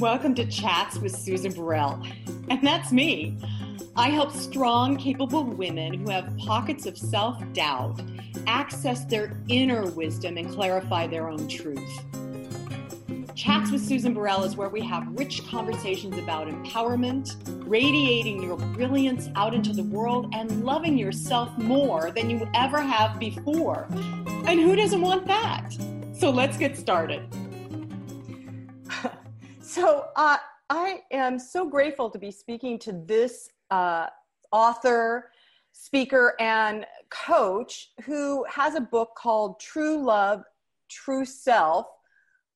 Welcome to Chats with Susan Burrell. And that's me. I help strong, capable women who have pockets of self doubt access their inner wisdom and clarify their own truth. Chats with Susan Burrell is where we have rich conversations about empowerment, radiating your brilliance out into the world, and loving yourself more than you ever have before. And who doesn't want that? So let's get started. So uh, I am so grateful to be speaking to this uh, author, speaker, and coach who has a book called True Love, True Self.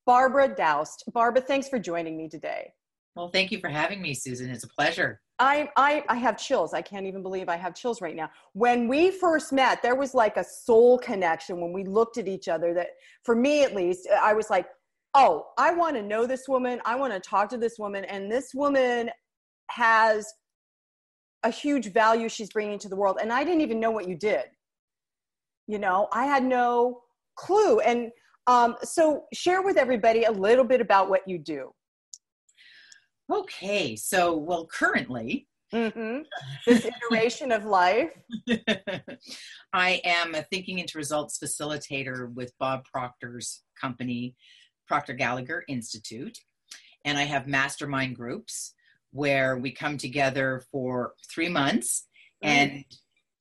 Barbara Daoust. Barbara, thanks for joining me today. Well, thank you for having me, Susan. It's a pleasure. I, I, I have chills. I can't even believe I have chills right now. When we first met, there was like a soul connection when we looked at each other that, for me at least, I was like, oh, I want to know this woman. I want to talk to this woman. And this woman has a huge value she's bringing to the world. And I didn't even know what you did. You know, I had no clue. And um, so share with everybody a little bit about what you do. Okay. So, well, currently, Mm-hmm. This iteration of life. I am a Thinking into Results facilitator with Bob Proctor's company, Proctor Gallagher Institute. And I have mastermind groups where we come together for three months and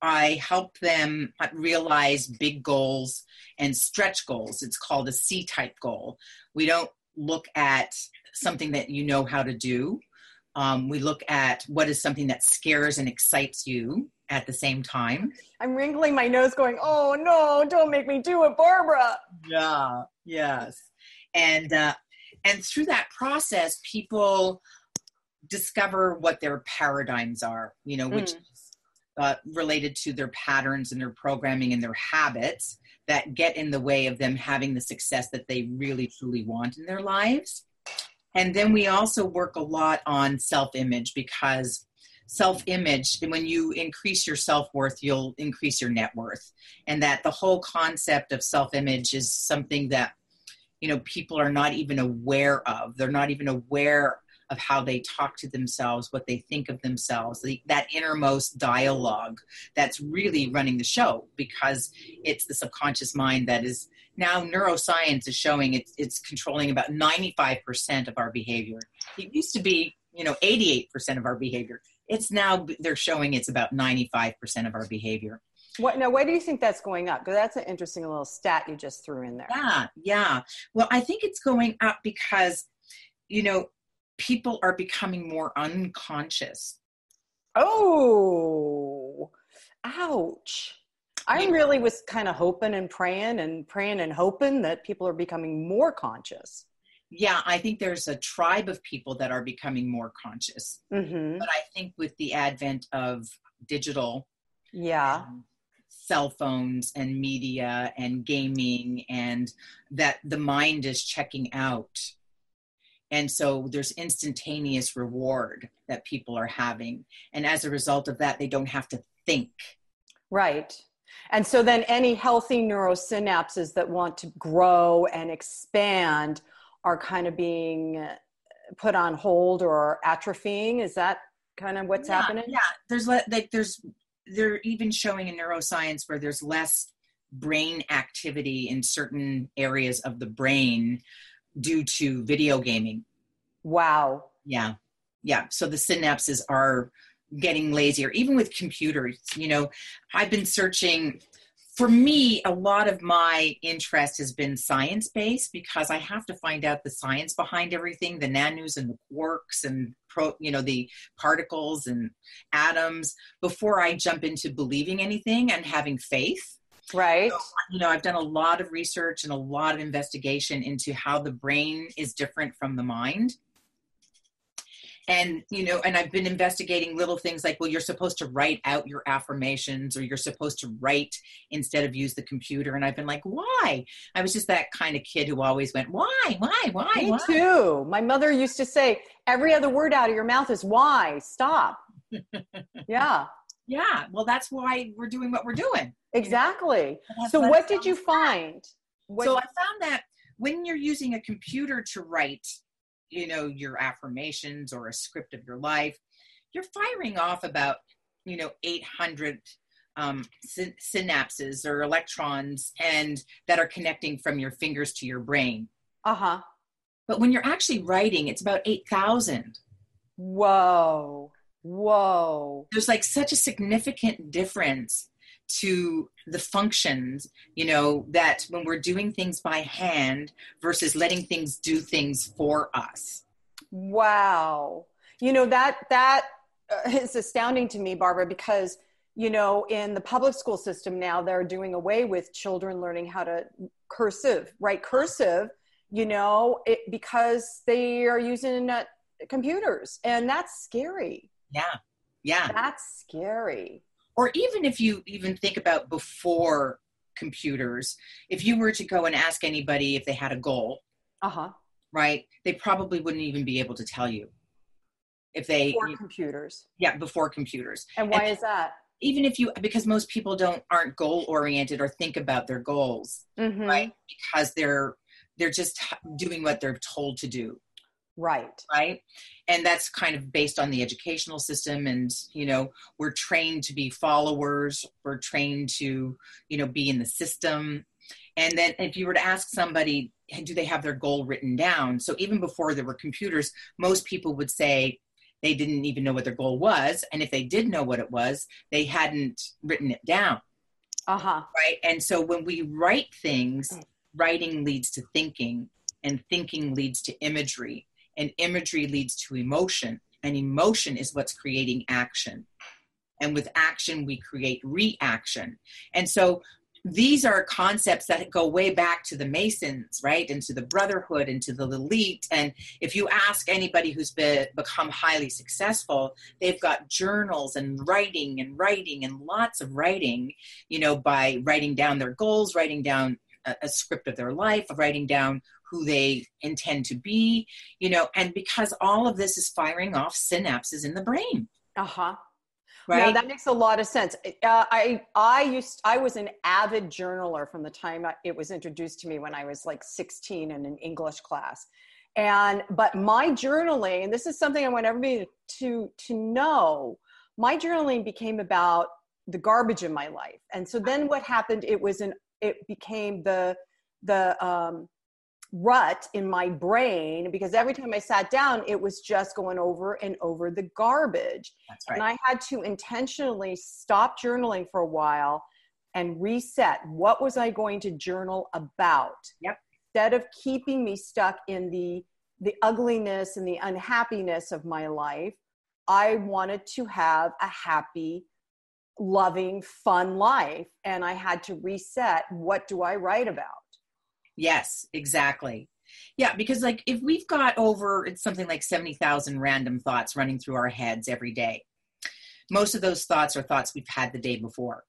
I help them realize big goals and stretch goals. It's called a C type goal. We don't look at something that you know how to do. Um, we look at what is something that scares and excites you at the same time. I'm wrinkling my nose, going, Oh no, don't make me do it, Barbara. Yeah, yes and uh, and through that process people discover what their paradigms are you know which mm. is uh, related to their patterns and their programming and their habits that get in the way of them having the success that they really truly want in their lives and then we also work a lot on self-image because self-image when you increase your self-worth you'll increase your net worth and that the whole concept of self-image is something that you know people are not even aware of. They're not even aware of how they talk to themselves what they think of themselves the, that innermost dialogue that's really running the show because it's the subconscious mind that is now neuroscience is showing it's, it's controlling about 95% of our behavior. It used to be you know 88% of our behavior. It's now they're showing it's about 95% of our behavior what now? Why do you think that's going up? Because that's an interesting little stat you just threw in there. Yeah, yeah. Well, I think it's going up because you know people are becoming more unconscious. Oh, ouch! I really was kind of hoping and praying and praying and hoping that people are becoming more conscious. Yeah, I think there's a tribe of people that are becoming more conscious. Mm-hmm. But I think with the advent of digital, yeah, cell phones and media and gaming and that the mind is checking out. And so there's instantaneous reward that people are having. And as a result of that they don't have to think. Right. And so then any healthy neurosynapses that want to grow and expand are kind of being put on hold or atrophying. Is that kind of what's yeah, happening? yeah. There's like there's they're even showing in neuroscience where there's less brain activity in certain areas of the brain due to video gaming. Wow. Yeah. Yeah. So the synapses are getting lazier, even with computers. You know, I've been searching. For me, a lot of my interest has been science based because I have to find out the science behind everything, the nanos and the quarks and pro, you know, the particles and atoms before I jump into believing anything and having faith. Right. So, you know, I've done a lot of research and a lot of investigation into how the brain is different from the mind and you know and i've been investigating little things like well you're supposed to write out your affirmations or you're supposed to write instead of use the computer. And i've been like why? I was just that kind of kid who always went why why why me why? too. My mother used to say every other word out of your mouth is why. Stop. Yeah. Yeah. Well that's why we're doing what we're doing. Exactly. So what did you find? What- so i found that when you're using a computer to write you know your affirmations or a script of your life you're firing off about you know 800 um, syn- synapses or electrons and that are connecting from your fingers to your brain. Uh-huh. But when you're actually writing it's about 8000 whoa. Whoa. There's like such a significant difference to the functions you know that when we're doing things by hand versus letting things do things for us. Wow. You know that that uh, astounding to me barbara because you know in the public school system now they're doing away with children learning how to cursive write cursive you know it, because they are using uh, computers and that's scary. Yeah. Yeah. That's scary or even if you even think about before computers if you were to go and ask anybody if they had a goal uh-huh. right they probably wouldn't even be able to tell you. If they before computers. Yeah before computers. And why and is that? Even if you because most people don't aren't goal oriented or think about their goals mm-hmm. right because they're they're just doing what they're told to do right. Right? And that's kind of based on the educational system and you know we're trained to be followers we're trained to you know be in the system. And then if you were to ask somebody do they have their goal written down? So even before there were computers most people would say they didn't even know what their goal was. And if they did know what it was they hadn't written it down. Uh-huh. Right? And so when we write things writing leads to thinking and thinking leads to imagery and imagery leads to emotion and emotion is what's creating action. And with action we create reaction. And so these are concepts that go way back to the masons right into the brotherhood into the elite. And if you ask anybody who's been, become highly successful they've got journals and writing and writing and lots of writing you know by writing down their goals writing down a, a script of their life writing down who they intend to be, you know, and because all of this is firing off synapses in the brain. Uh huh. Right. No, that makes a lot of sense. Uh, I I used I was an avid journaler from the time it was introduced to me when I was like 16 in an English class, and but my journaling, and this is something I want everybody to to know. My journaling became about the garbage in my life, and so then what happened? It was an it became the the um, rut in my brain because every time I sat down, it was just going over and over the garbage. Right. And I had to intentionally stop journaling for a while and reset. What was I going to journal about? Yep. Instead of keeping me stuck in the the ugliness and the unhappiness of my life, I wanted to have a happy, loving, fun life. And I had to reset what do I write about? Yes, exactly. Yeah, because like if we've got over it's something like 70,000 random thoughts running through our heads every day. Most of those thoughts are thoughts we've had the day before.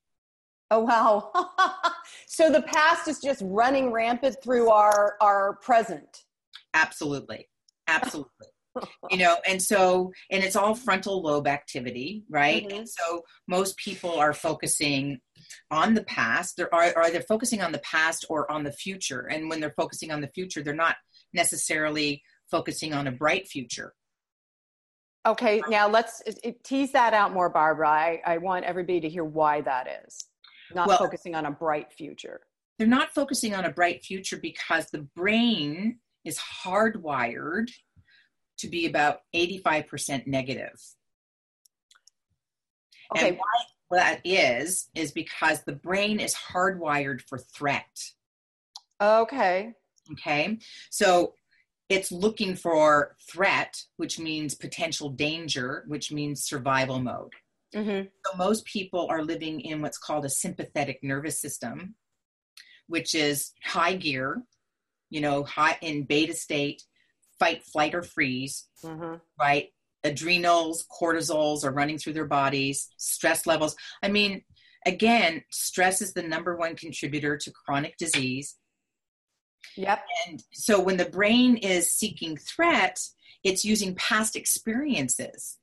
Oh wow. so the past is just running rampant through our our present. Absolutely. Absolutely. You know, and so and it's all frontal lobe activity, right? Mm-hmm. And so most people are focusing on the past. They're are, are they focusing on the past or on the future? And when they're focusing on the future they're not necessarily focusing on a bright future. Okay now let's tease that out more barbara. I, I want everybody to hear why that is. Not well, focusing on a bright future. they're not focusing on a bright future because the brain is hardwired to be about 85% negative. Okay and why that is is because the brain is hardwired for threat. Okay. Okay? So it's looking for threat which means potential danger which means survival mode. Mm-hmm. so most people are living in what's called a sympathetic nervous system which is high gear you know high in beta state fight flight or freeze mm-hmm. right adrenals, cortisols are running through their bodies, stress levels. I mean, again, stress is the number one contributor to chronic disease. Yep. And so when the brain is seeking threat, it's using past experiences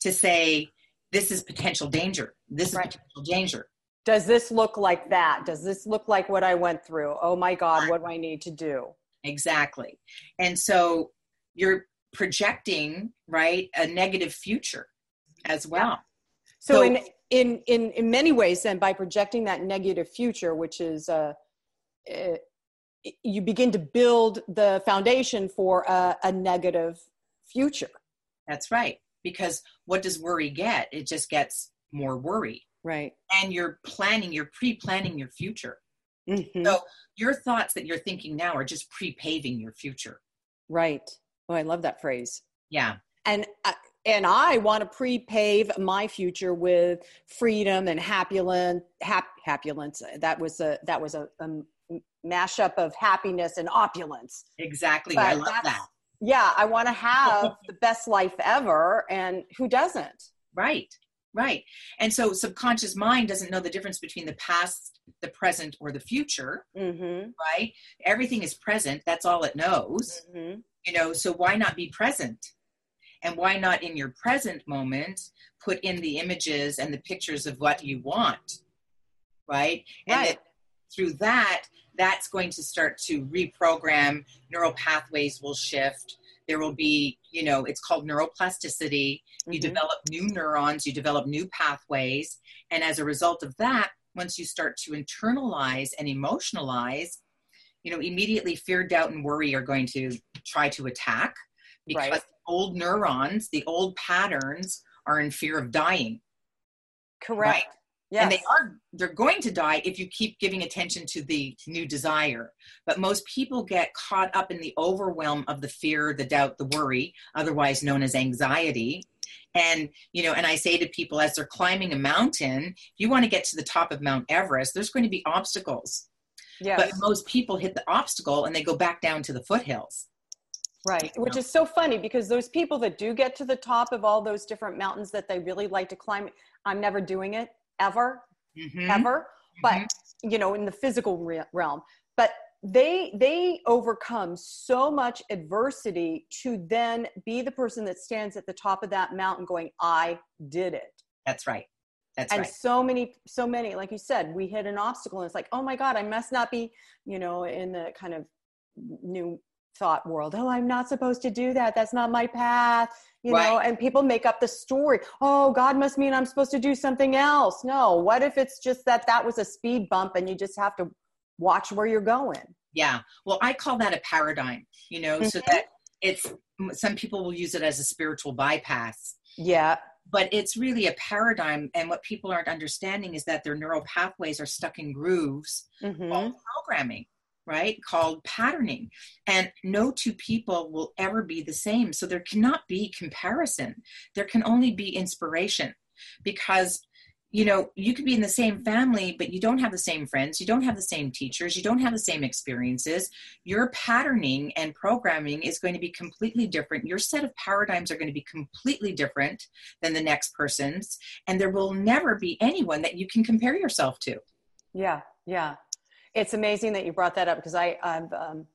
to say, this is potential danger. This is potential danger. Does this look like that? Does this look like what I went through? Oh my God, what do I need to do? Exactly. And so you're projecting right a negative future as well. So, so, in in in in many ways, then by projecting that negative future, which is uh, uh, you begin to build the foundation for a, a negative future. That's right. Because what does worry get? It just gets more worry. Right. And you're planning, you're pre-planning your future. Mm-hmm. So your thoughts that you're thinking now are just pre-paving your future. Right. Oh, I love that phrase. Yeah. And uh, and I want to pre-pave my future with freedom and happulence. Hap, happulence. That was a that was a, a mashup of happiness and opulence. Exactly. But I love that. Yeah, I want to have the best life ever, and who doesn't? Right. Right. And so subconscious mind doesn't know the difference between the past, the present, or the future. Mm-hmm. Right. Everything is present. That's all it knows. Mm-hmm. You know, so why not be present? And why not in your present moment put in the images and the pictures of what you want? Right. And right. That through that, that's going to start to reprogram neural pathways will shift there will be you know it's called neuroplasticity mm-hmm. you develop new neurons you develop new pathways and as a result of that once you start to internalize and emotionalize you know immediately fear doubt and worry are going to try to attack because right. old neurons the old patterns are in fear of dying correct right? Yes. And they are they're going to die if you keep giving attention to the new desire. But most people get caught up in the overwhelm of the fear, the doubt, the worry, otherwise known as anxiety. And you know, and I say to people as they're climbing a mountain, if you want to get to the top of Mount Everest, there's going to be obstacles. Yes. But most people hit the obstacle and they go back down to the foothills. Right, which is so funny because those people that do get to the top of all those different mountains that they really like to climb, I'm never doing it ever, mm-hmm. ever, but mm-hmm. you know, in the physical re- realm. They they overcome so much adversity to then be the person that stands at the top of that mountain going, I did it. That's right. That's right. and right. so many, so many, like you said, we hit an obstacle and it's like, oh my God, I must not be, you know, in the kind of new thought world oh i'm not supposed to do that that's not my path you right. know and people make up the story oh god must mean i'm supposed to do something else no what if it's just that that was a speed bump and you just have to watch where you're going yeah well i call that a paradigm you know mm-hmm. so that it's some people will use it as a spiritual bypass yeah but it's really a paradigm and what people aren't understanding is that their neural pathways are stuck in grooves mm-hmm. programming right, called patterning. And no two people will ever be the same. So there cannot be comparison. There can only be inspiration because you know you could be in the same family but you don't have the same friends you don't have the same teachers you don't have the same experiences. Your patterning and programming is going to be completely different. Your set of paradigms are going to be completely different than the next person's and there will never be anyone that you can compare yourself to. Yeah yeah. It's amazing that you brought that up because I, I've um,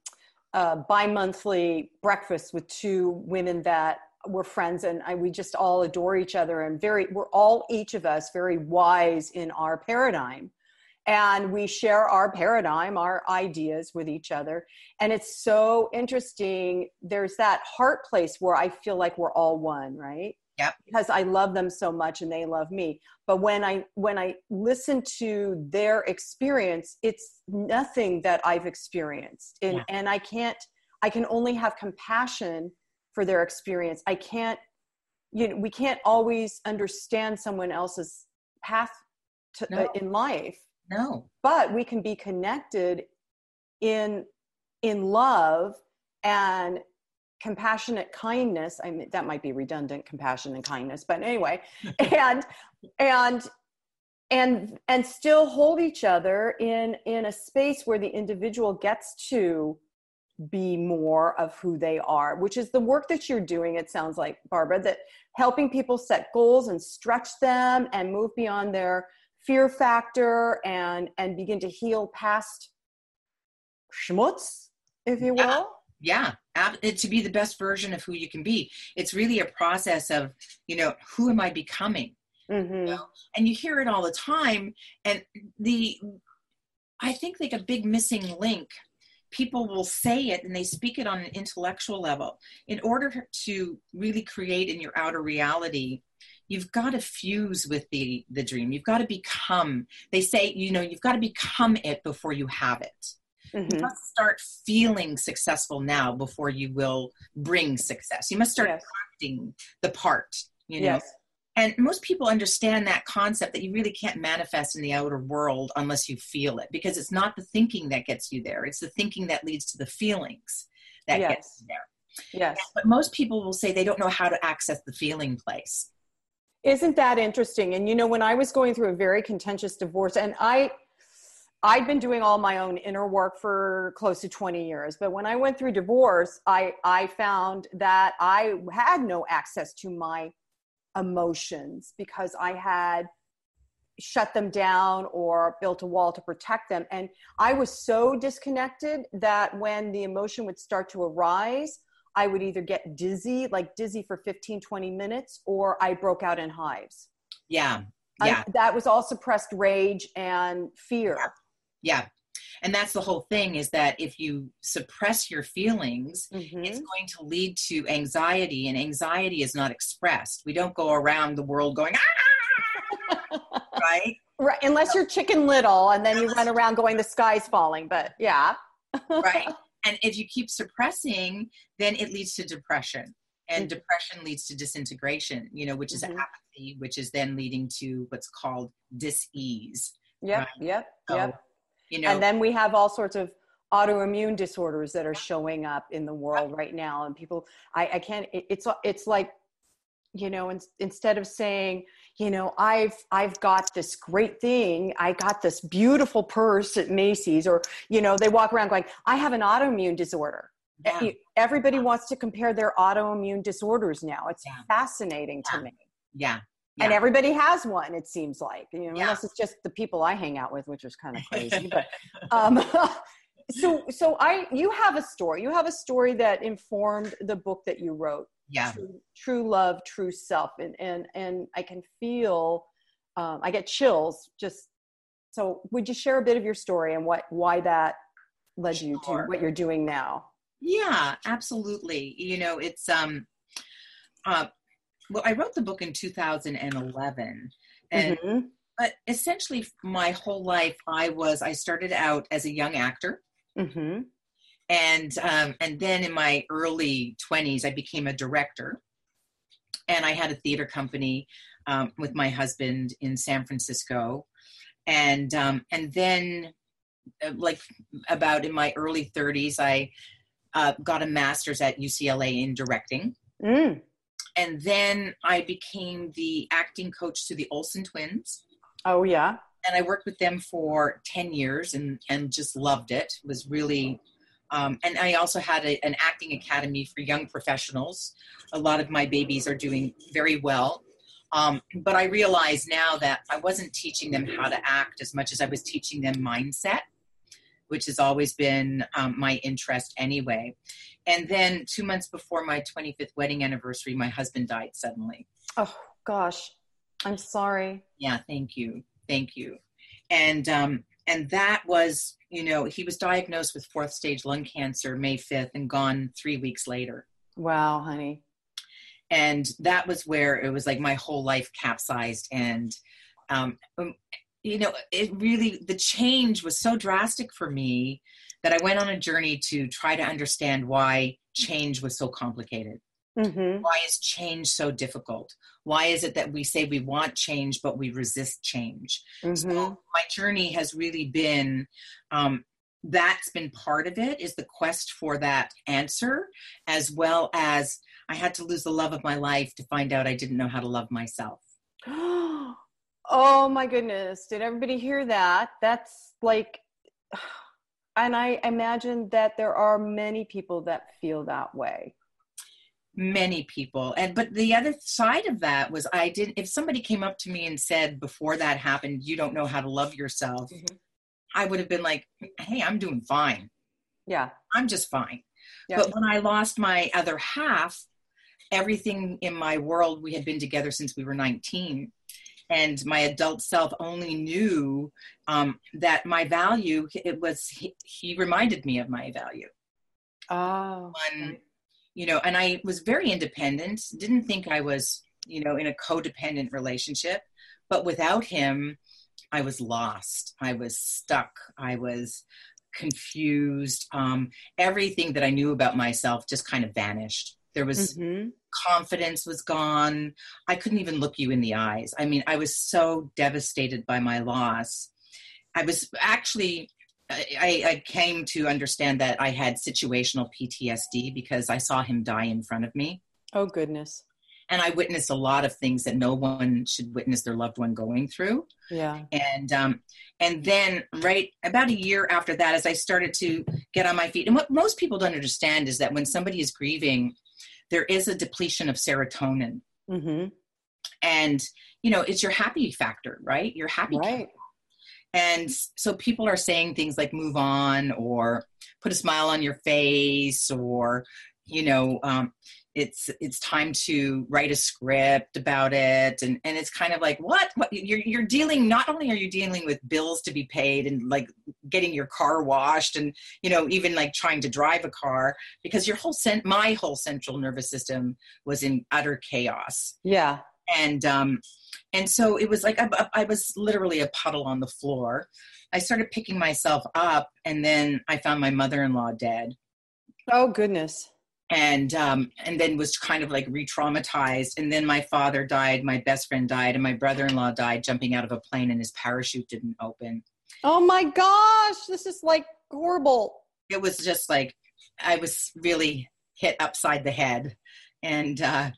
uh, bi-monthly breakfast with two women that were friends and I, we just all adore each other and very we're all each of us very wise in our paradigm and we share our paradigm our ideas with each other and it's so interesting there's that heart place where i feel like we're all one right Yep. Because I love them so much and they love me. But when I when I listen to their experience, it's nothing that I've experienced. And yeah. and I can't I can only have compassion for their experience. I can't you know, we can't always understand someone else's path to, no. uh, in life. No. But we can be connected in in love and compassionate kindness i mean that might be redundant compassion and kindness but anyway and and and and still hold each other in in a space where the individual gets to be more of who they are which is the work that you're doing it sounds like barbara that helping people set goals and stretch them and move beyond their fear factor and and begin to heal past schmutz if you will. Yeah. Yeah to be the best version of who you can be. It's really a process of you know who am i becoming? Mm-hmm. you know? and you hear it all the time and the i think like a big missing link people will say it and they speak it on an intellectual level. In order to really create in your outer reality, you've got to fuse with the the dream. You've got to become. They say, you know, you've got to become it before you have it. Mm-hmm. You must start feeling successful now before you will bring success. You must start yes. acting the part. You know. Yes and most people understand that concept that you really can't manifest in the outer world unless you feel it because it's not the thinking that gets you there. It's the thinking that leads to the feelings that yes. gets you there. Yes. But most people will say they don't know how to access the feeling place. Isn't that interesting? And you know when i was going through a very contentious divorce and i I'd been doing all my own inner work for close to 20 years, but when I went through divorce, I I found that I had no access to my emotions because I had shut them down or built a wall to protect them. And I was so disconnected that when the emotion would start to arise, I would either get dizzy, like dizzy for 15, 20 minutes, or I broke out in hives. Yeah. Yeah. I, that was all suppressed rage and fear. Yeah. yeah and that's the whole thing is that if you suppress your feelings mm-hmm. it's going to lead to anxiety and anxiety is not expressed we don't go around the world going ah! right right unless you're chicken little and then you run around going the sky's falling but yeah right and if you keep suppressing then it leads to depression and mm-hmm. depression leads to disintegration you know which is mm-hmm. apathy which is then leading to what's called dis-ease yep right? yep so, yep you know? and then we have all sorts of autoimmune disorders that are showing up in the world right now and people i, I can't it, it's it's like you know in, instead of saying you know i've i've got this great thing i got this beautiful purse at macy's or you know they walk around going i have an autoimmune disorder. Yeah. everybody wants to compare their autoimmune disorders now. It's yeah. fascinating yeah. to me. Yeah yeah. and everybody has one it seems like you know yeah. unless it's just the people i hang out with which is kind of crazy but um so so i you have a story you have a story that informed the book that you wrote yeah true, true love true self and and and i can feel um, i get chills just so would you share a bit of your story and what why that led sure. you to what you're doing now yeah absolutely you know it's um uh, well, I wrote the book in 2011, and mm-hmm. but essentially my whole life I was I started out as a young actor, mm-hmm. and um, and then in my early 20s I became a director, and I had a theater company um, with my husband in San Francisco, and um, and then uh, like about in my early 30s I uh, got a master's at UCLA in directing. Mm and then I became the acting coach to the Olsen twins. Oh yeah. And I worked with them for 10 years and, and just loved it. it was really, um, and I also had a, an acting academy for young professionals. A lot of my babies are doing very well. Um, but I realize now that I wasn't teaching them how to act as much as I was teaching them mindset which has always been um, my interest anyway. And then two months before my 25th wedding anniversary, my husband died suddenly. Oh, gosh. I'm sorry. Yeah, thank you. Thank you. And, um, and that was, you know, he was diagnosed with fourth stage lung cancer May 5th and gone three weeks later. Wow, honey. And that was where it was like my whole life capsized. And um, um you know, it really, the change was so drastic for me that I went on a journey to try to understand why change was so complicated. Mm-hmm. Why is change so difficult? Why is it that we say we want change, but we resist change? Mm-hmm. So my journey has really been um, that's been part of it is the quest for that answer, as well as I had to lose the love of my life to find out I didn't know how to love myself. Oh my goodness. Did everybody hear that? That's like, and I imagine that there are many people that feel that way. Many people. And, but the other side of that was I didn't, if somebody came up to me and said before that happened, you don't know how to love yourself, mm-hmm. I would have been like, hey, I'm doing fine. Yeah. I'm just fine. Yeah. But when I lost my other half, everything in my world, we had been together since we were 19 and my adult self only knew um, that my value it was he, he, reminded me of my value. Oh One, you know and i was very independent didn't think i was you know in a codependent relationship but without him i was lost i was stuck i was confused um, everything that i knew about myself just kind of vanished there was mm-hmm. confidence was gone. I couldn't even look you in the eyes. I mean, I was so devastated by my loss. I was actually I, I, came to understand that I had situational PTSD because I saw him die in front of me. Oh, goodness. And I witnessed a lot of things that no one should witness their loved one going through. Yeah. And um, and then right about a year after that, as I started to get on my feet, and what most people don't understand is that when somebody is grieving, there is a depletion of serotonin. Mm-hmm. And, you know, it's your happy factor, right? Your happy. Right. And so people are saying things like move on or put a smile on your face or, you know, um, it's it's time to write a script about it. And and it's kind of like what, what you're you're dealing not only are you dealing with bills to be paid and like getting your car washed and you know even like trying to drive a car because your whole cent my whole central nervous system was in utter chaos. Yeah. And um and so it was like I, I was literally a puddle on the floor. I started picking myself up and then i found my mother-in-law dead. Oh goodness and um, and then was kind of like re-traumatized. And then my father died my best friend died and my brother-in-law died jumping out of a plane and his parachute didn't open. Oh my gosh this is like horrible. It was just like i was really hit upside the head. And uh,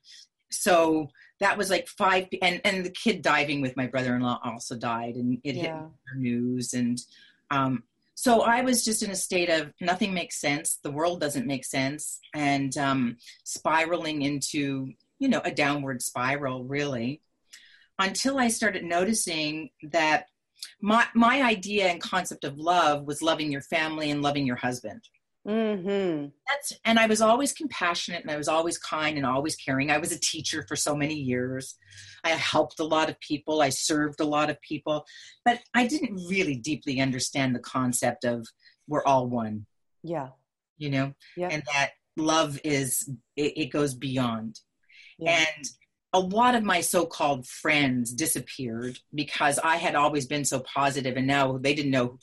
so that was like five and and the kid diving with my brother-in-law also died and it yeah. hit the news and um, so I was just in a state of nothing makes sense, the world doesn't make sense, and um, spiraling into you know a downward spiral really, until I started noticing that my my idea and concept of love was loving your family and loving your husband. Mm-hmm. That's and I was always compassionate and I was always kind and always caring. I was a teacher for so many years. I helped a lot of people. I served a lot of people, but I didn't really deeply understand the concept of we're all one. Yeah, you know, yeah, and that love is it, it goes beyond. Yeah. And a lot of my so-called friends disappeared because I had always been so positive, and now they didn't know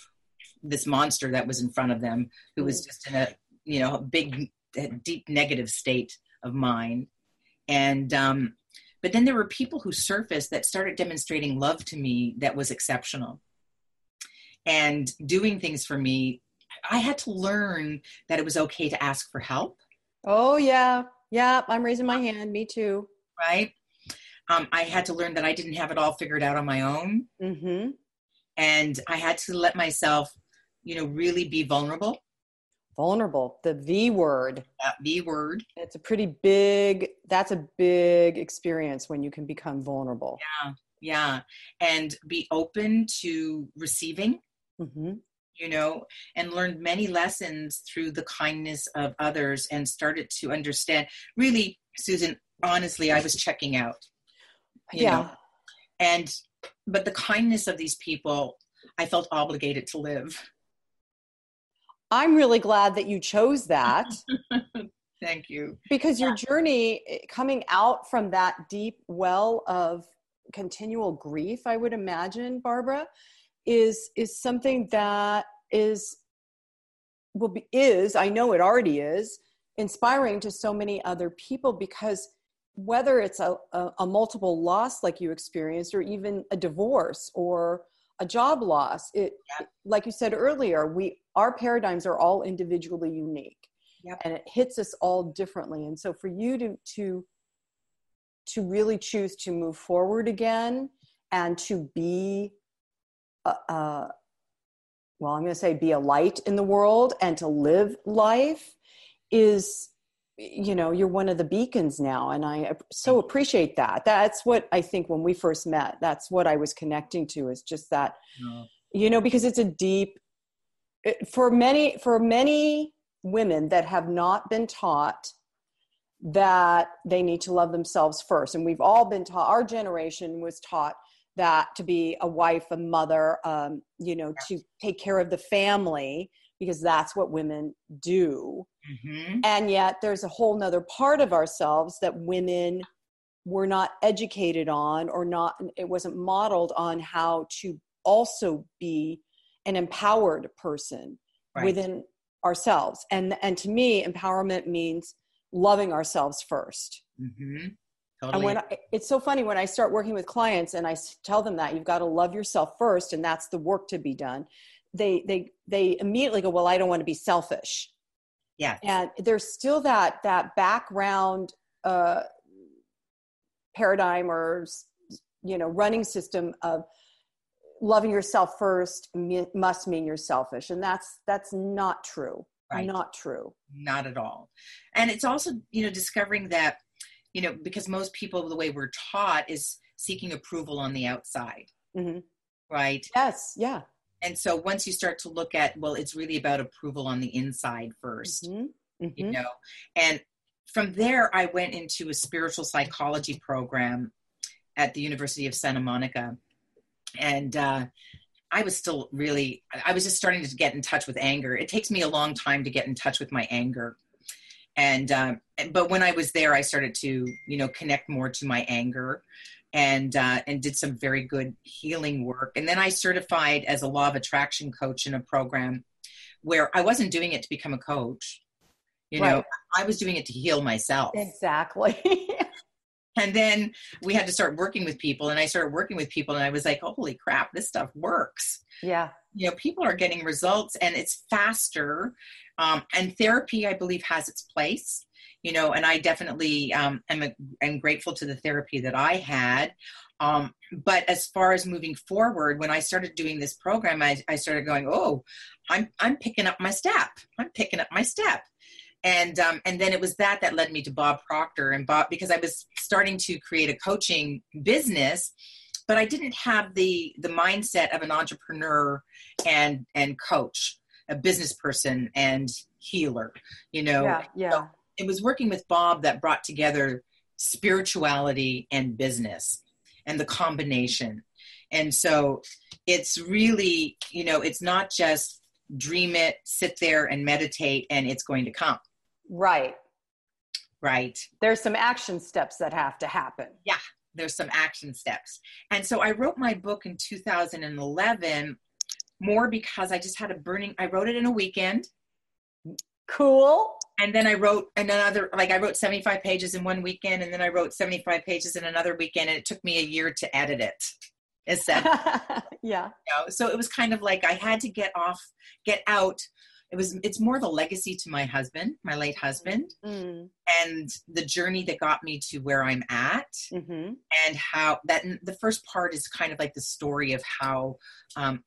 this monster that was in front of them who was mm. just in a you know big deep negative state of mind. And um but then there were people who surfaced that started demonstrating love to me that was exceptional. And doing things for me i had to learn that it was okay to ask for help. Oh yeah. Yeah i'm raising my hand. Me too. Right? Um, i had to learn that i didn't have it all figured out on my own. Mm-hmm. and i had to let myself you know, really be vulnerable. Vulnerable, the V word. That V word. It's a pretty big, that's a big experience when you can become vulnerable. Yeah, yeah. And be open to receiving. Mm-hmm you know, and learned many lessons through the kindness of others and started to understand. Really, Susan, honestly, I was checking out. yeah. Know? And, but the kindness of these people, I felt obligated to live. I'm really glad that you chose that. Thank you. Because your journey eh, coming out from that deep well of continual grief, I would imagine, Barbara, is is something that is will be is, I know it already is, inspiring to so many other people because whether it's a, a, a multiple loss like you experienced or even a divorce or a job loss it yeah. like you said earlier we our paradigms are all individually unique yep. and it hits us all differently and so for you to to to really choose to move forward again and to be a, a well i'm going to say be a light in the world and to live life is you know you're one of the beacons now and i so appreciate that. That's what i think when we first met that's what i was connecting to is just that you know because it's a deep for many for many women that have not been taught that they need to love themselves first and we've all been taught our generation was taught that to be a wife, a mother, um, you know, to take care of the family because that's what women do. Mm-hmm. And yet there's a whole nother part of ourselves that women were not educated on or not, it wasn't modeled on how to also be an empowered person right. within ourselves. And, and to me, empowerment means loving ourselves 1st mm-hmm. Totally. And when I, it's so funny when I start working with clients and I tell them that you've got to love yourself first, and that's the work to be done. They they they immediately go, well, I don't want to be selfish. Yeah. And there's still that that background uh, paradigm or you know running system of loving yourself first must mean you're selfish, and that's that's not true. Right. Not true. Not at all. And it's also you know discovering that you know because most people the way we're taught is seeking approval on the outside mm-hmm. right yes yeah and so once you start to look at well it's really about approval on the inside 1st mm-hmm. mm-hmm. you know? And from there i went into a spiritual psychology program at the university of santa monica. And uh, i was still really i was just starting to get in touch with anger. It takes me a long time to get in touch with my anger. And um, but when i was there i started to you know connect more to my anger and uh, and did some very good healing work. And then i certified as a law of attraction coach in a program where i wasn't doing it to become a coach. You right. know i was doing it to heal myself. Exactly. And then we had to start working with people and i started working with people and i was like holy crap this stuff works. Yeah. You know people are getting results and it's faster um, and therapy i believe has its place you know and i definitely um, am, a, am grateful to the therapy that i had. Um, but as far as moving forward when i started doing this program I, I started going oh i'm i'm picking up my step. I'm picking up my step. And um, and then it was that that led me to bob proctor and bob because i was starting to create a coaching business but i didn't have the the mindset of an entrepreneur and and coach a business person and healer you know? Yeah, yeah. So it was working with bob that brought together spirituality and business and the combination. And so it's really you know it's not just dream it sit there and meditate and it's going to come. Right. Right. There's some action steps that have to happen. Yeah there's some action steps. And so i wrote my book in 2011 more because I just had a burning, I wrote it in a weekend. Cool. And then I wrote another, like I wrote 75 pages in one weekend, and then I wrote 75 pages in another weekend, and it took me a year to edit it. Instead, yeah. You know, so it was kind of like I had to get off, get out. It was, it's more the legacy to my husband, my late husband, mm. and the journey that got me to where I'm at, mm-hmm. and how that the first part is kind of like the story of how um,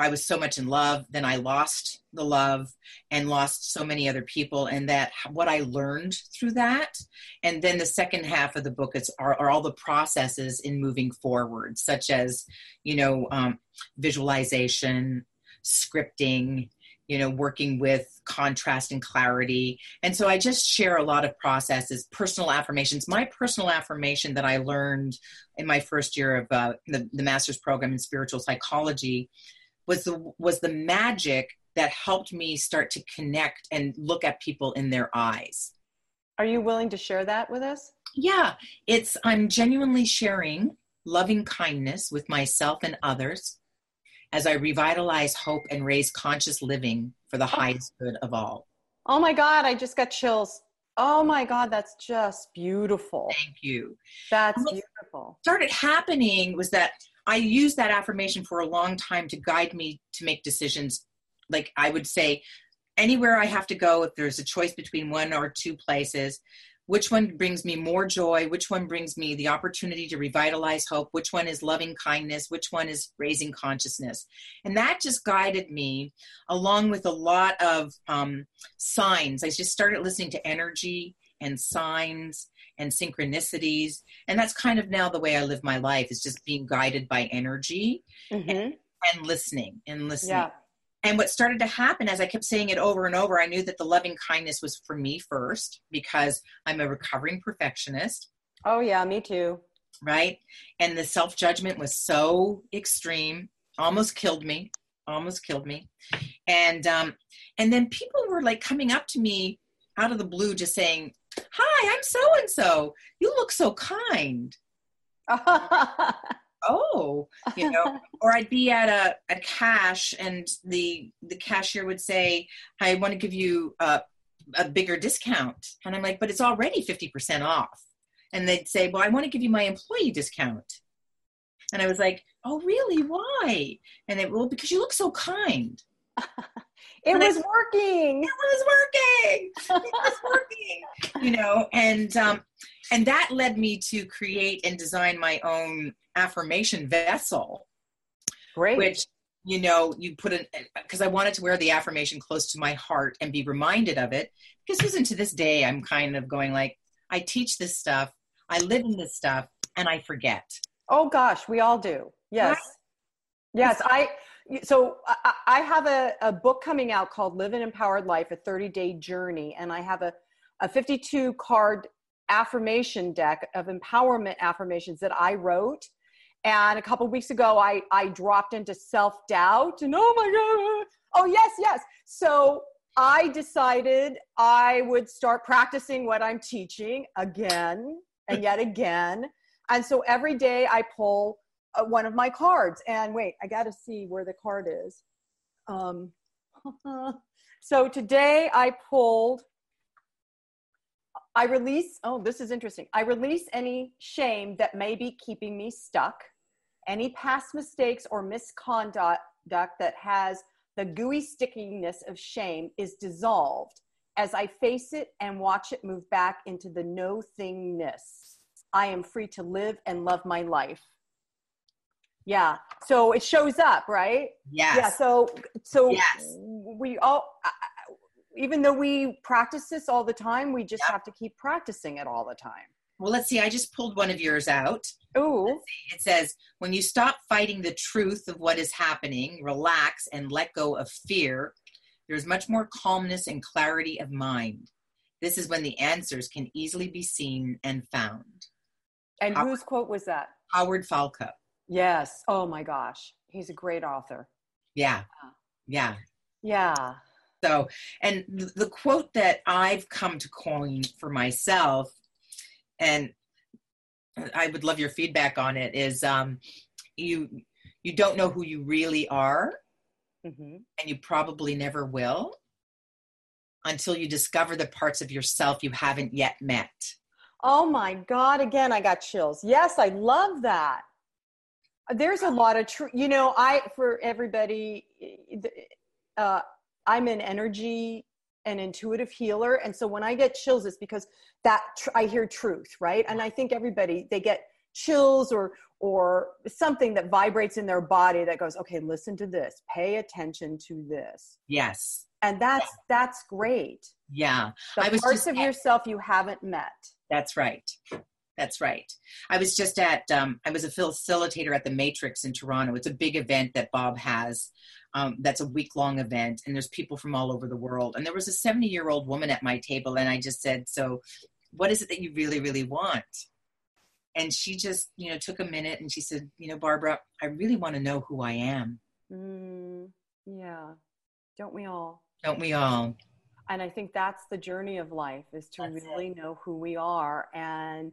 I was so much in love, then I lost the love and lost so many other people, and that what I learned through that. And then the second half of the book is are, are all the processes in moving forward, such as you know um, visualization, scripting, you know working with contrast and clarity and so i just share a lot of processes personal affirmations my personal affirmation that i learned in my first year of uh, the, the master's program in spiritual psychology was the was the magic that helped me start to connect and look at people in their eyes. Are you willing to share that with us? Yeah, it's I'm genuinely sharing loving kindness with myself and others as I revitalize hope and raise conscious living for the oh. highest good of all. Oh my God, I just got chills. Oh my God, that's just beautiful. Thank you. That's beautiful. started happening was that I used that affirmation for a long time to guide me to make decisions. Like I would say, anywhere I have to go, if there's a choice between one or two places, which one brings me more joy? Which one brings me the opportunity to revitalize hope? Which one is loving kindness? Which one is raising consciousness? And that just guided me along with a lot of um, signs. I just started listening to energy and signs and synchronicities and that's kind of now the way i live my life is just being guided by energy mm-hmm. and, and, listening and listening yeah. and what started to happen as i kept saying it over and over i knew that the loving kindness was for me first because i'm a recovering perfectionist oh yeah me too right? And the self judgment was so extreme, almost killed me, almost killed me. And um, and then people were like coming up to me out of the blue, just saying, "Hi, I'm so and so. You look so kind." oh you know or i'd be at a, a cash and the the cashier would say i want to give you a, a bigger discount. And i'm like but it's already 50% off. And they'd say well i want to give you my employee discount. And i was like oh really? Why? And they well because you look so kind it was I, working. It was working. It was working you know and um and that led me to create and design my own affirmation vessel. Great. Which you know you put in because i wanted to wear the affirmation close to my heart and be reminded of it. Because even to this day i'm kind of going like i teach this stuff i live in this stuff and i forget. Oh gosh we all do. Yes. Right? yes i so I, I have a, a book coming out called live an empowered life a 30 day journey and i have a, a 52 card affirmation deck of empowerment affirmations that I wrote. And a couple weeks ago, I, I dropped into self doubt and oh my God, oh, yes, yes. So I decided I would start practicing what I'm teaching again and yet again. And so every day I pull uh, one of my cards. And wait, I got to see where the card is. Um, so today I pulled I release, oh, this is interesting. I release any shame that may be keeping me stuck, any past mistakes or misconduct that has the gooey stickiness of shame is dissolved as I face it and watch it move back into the no thingness. I am free to live and love my life. Yeah. So it shows up, right? Yes. Yeah. So, so yes. we all, even though we practice this all the time, we just yep. have to keep practicing it all the time. Well, let's see. I just pulled one of yours out. Ooh. It says, when you stop fighting the truth of what is happening, relax and let go of fear, there's much more calmness and clarity of mind. This is when the answers can easily be seen and found. And Howard, whose quote was that? Howard Falco. Yes. Oh my gosh. He's a great author. Yeah. Yeah. Yeah. So, and the quote that I've come to coin for myself, and I would love your feedback on it, is um, you you don't know who you really are, mm-hmm. and you probably never will until you discover the parts of yourself you haven't yet met. Oh my God! Again, I got chills. Yes, I love that. There's a lot of truth. You know, I for everybody. Uh, I'm an energy and intuitive healer. And so when I get chills, it's because that tr- I hear truth, right? And I think everybody, they get chills or, or something that vibrates in their body that goes, okay, listen to this, pay attention to this. Yes. And that's, yeah. that's great. Yeah. The I was parts of at, yourself you haven't met. That's right. That's right. I was just at, um, I was a facilitator at the Matrix in Toronto. It's a big event that Bob has um, that's a week long event, and there's people from all over the world. And there was a 70 year old woman at my table, and I just said, So, what is it that you really, really want? And she just, you know, took a minute and she said, You know, Barbara, I really want to know who I am. Mm, yeah. Don't we all? Don't we all? And I think that's the journey of life is to that's really it. know who we are. And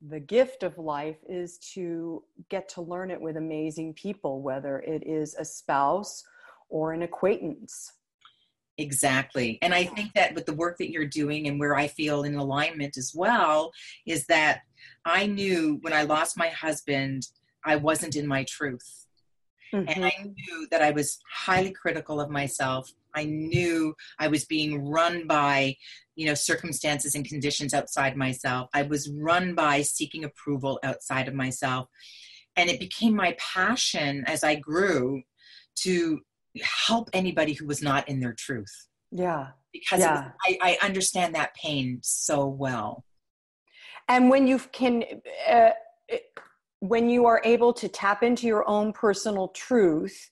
the gift of life is to get to learn it with amazing people, whether it is a spouse or an acquaintance. Exactly. And I think that with the work that you're doing and where I feel in alignment as well is that I knew when I lost my husband, I wasn't in my truth. Mm-hmm. And I mm-hmm. knew that I was highly critical of myself. I knew I was being run by, you know, circumstances and conditions outside myself. I was run by seeking approval outside of myself. And it became my passion as I grew to help anybody who was not in their truth. Yeah. Because yeah. I, I, understand that pain so well. And when you can, uh, when you are able to tap into your own personal truth,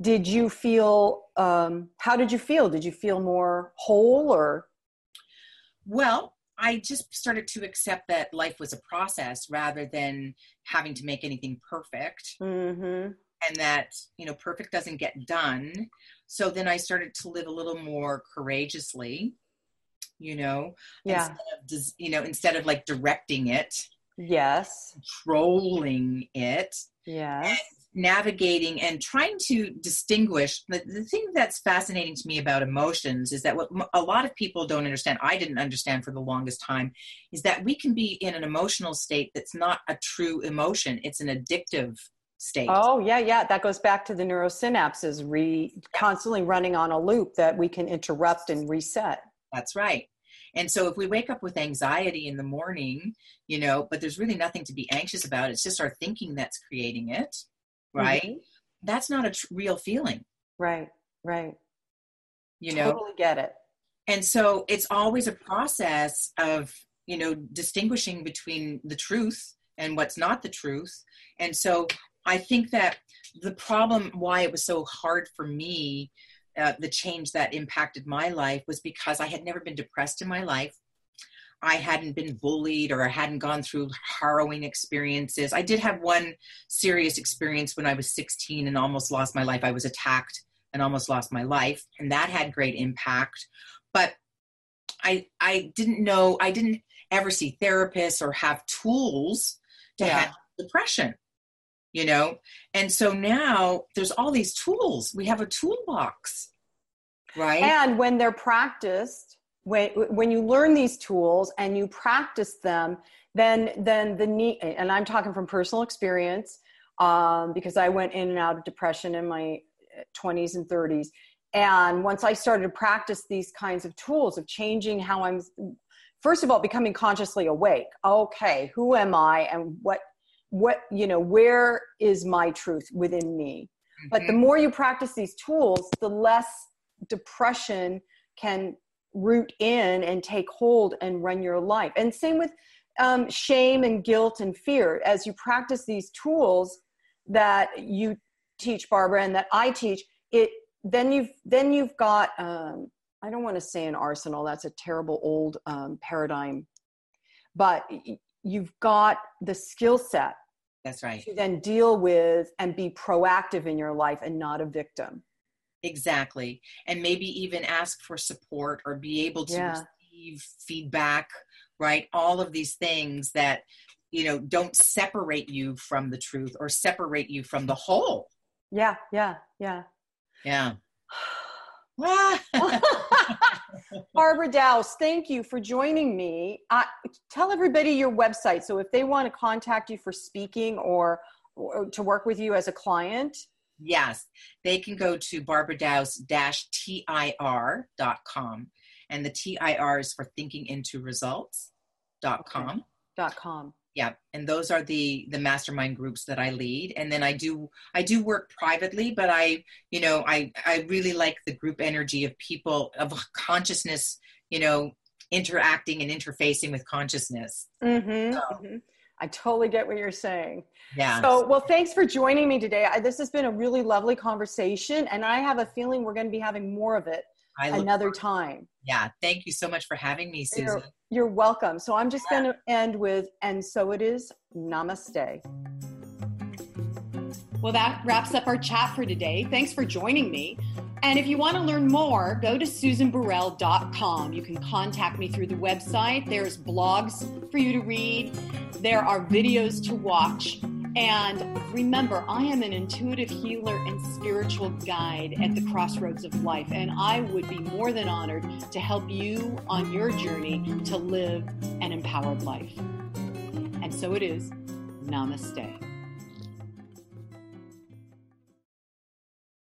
did you feel, um, how did you feel? Did you feel more whole or? Well, I just started to accept that life was a process rather than having to make anything perfect. Mm-hmm. And that, you know, perfect doesn't get done. So then I started to live a little more courageously, you know, Yeah. instead of, you know, instead of like directing it, Yes. controlling it, Yes. Navigating and trying to distinguish the, the thing that's fascinating to me about emotions is that what a lot of people don't understand i didn't understand for the longest time is that we can be in an emotional state that's not a true emotion it's an addictive state Oh yeah, yeah. That goes back to the neurosynapses re constantly running on a loop that we can interrupt and reset. that's right and so if we wake up with anxiety in the morning you know but there's really nothing to be anxious about it's just our thinking that's creating it right Mhm. that's not a tr- real feeling Right. Right. you know Totally get it. and so it's always a process of you know distinguishing between the truth and what's not the truth and so i think that the problem why it was so hard for me uh, the change that impacted my life was because i had never been depressed in my life i hadn't been bullied or i hadn't gone through harrowing experiences. I did have one serious experience when i was 16 and almost lost my life. I was attacked and almost lost my life and that had great impact. But i i didn't know i didn't ever see therapists or have tools to Yeah. handle depression you know? And so now there's all these tools. We have a toolbox right? And when they're practiced, when when you learn these tools and you practice them, then then the need and I'm talking from personal experience um, because I went in and out of depression in my 20s and 30s. And once I started to practice these kinds of tools of changing how I'm, first of all, becoming consciously awake. Okay, who am I, and what, what you know, where is my truth within me? But the Mhm. more you practice these tools, the less depression can root in and take hold and run your life. And same with um, shame and guilt and fear. As you practice these tools that you teach, Barbara, and that I teach, it then you've then you've got um, I don't want to say an arsenal. That's a terrible old um, paradigm, but you've got the skill set that's right to then deal with and be proactive in your life and not a victim. Exactly and maybe even ask for support or be able to Yeah. receive feedback right all of these things that you know don't separate you from the truth or separate you from the whole Yeah, yeah, yeah. yeah Barbara Dowse, thank you for joining me. Uh, tell everybody your website. So if they want to contact you for speaking or, or to work with you as a client, Yes, they can go to barbaradouse-tir.com. And the TIR is for thinking into results.com. dot com. Yeah, and those are the the mastermind groups that I lead. And then I do I do work privately, but I, you know, I I really like the group energy of people of consciousness, you know, interacting and interfacing with consciousness. Mm-hmm, So- mhm. I totally get what you're saying. Yeah. So, well, thanks for joining me today. I, this has been a really lovely conversation, and I have a feeling we're going to be having more of it I look, another time. yeah, thank you so much for having me, Susan. You're, you're welcome. So, I'm just going to end with, and so it is, namaste. Well, that wraps up our chat for today. Thanks for joining me. And if you want to learn more, go to susanburrell.com. You can contact me through the website. There's blogs for you to read, there are videos to watch. And remember, I am an intuitive healer and spiritual guide at the crossroads of life. And I would be more than honored to help you on your journey to live an empowered life. And so it is. Namaste.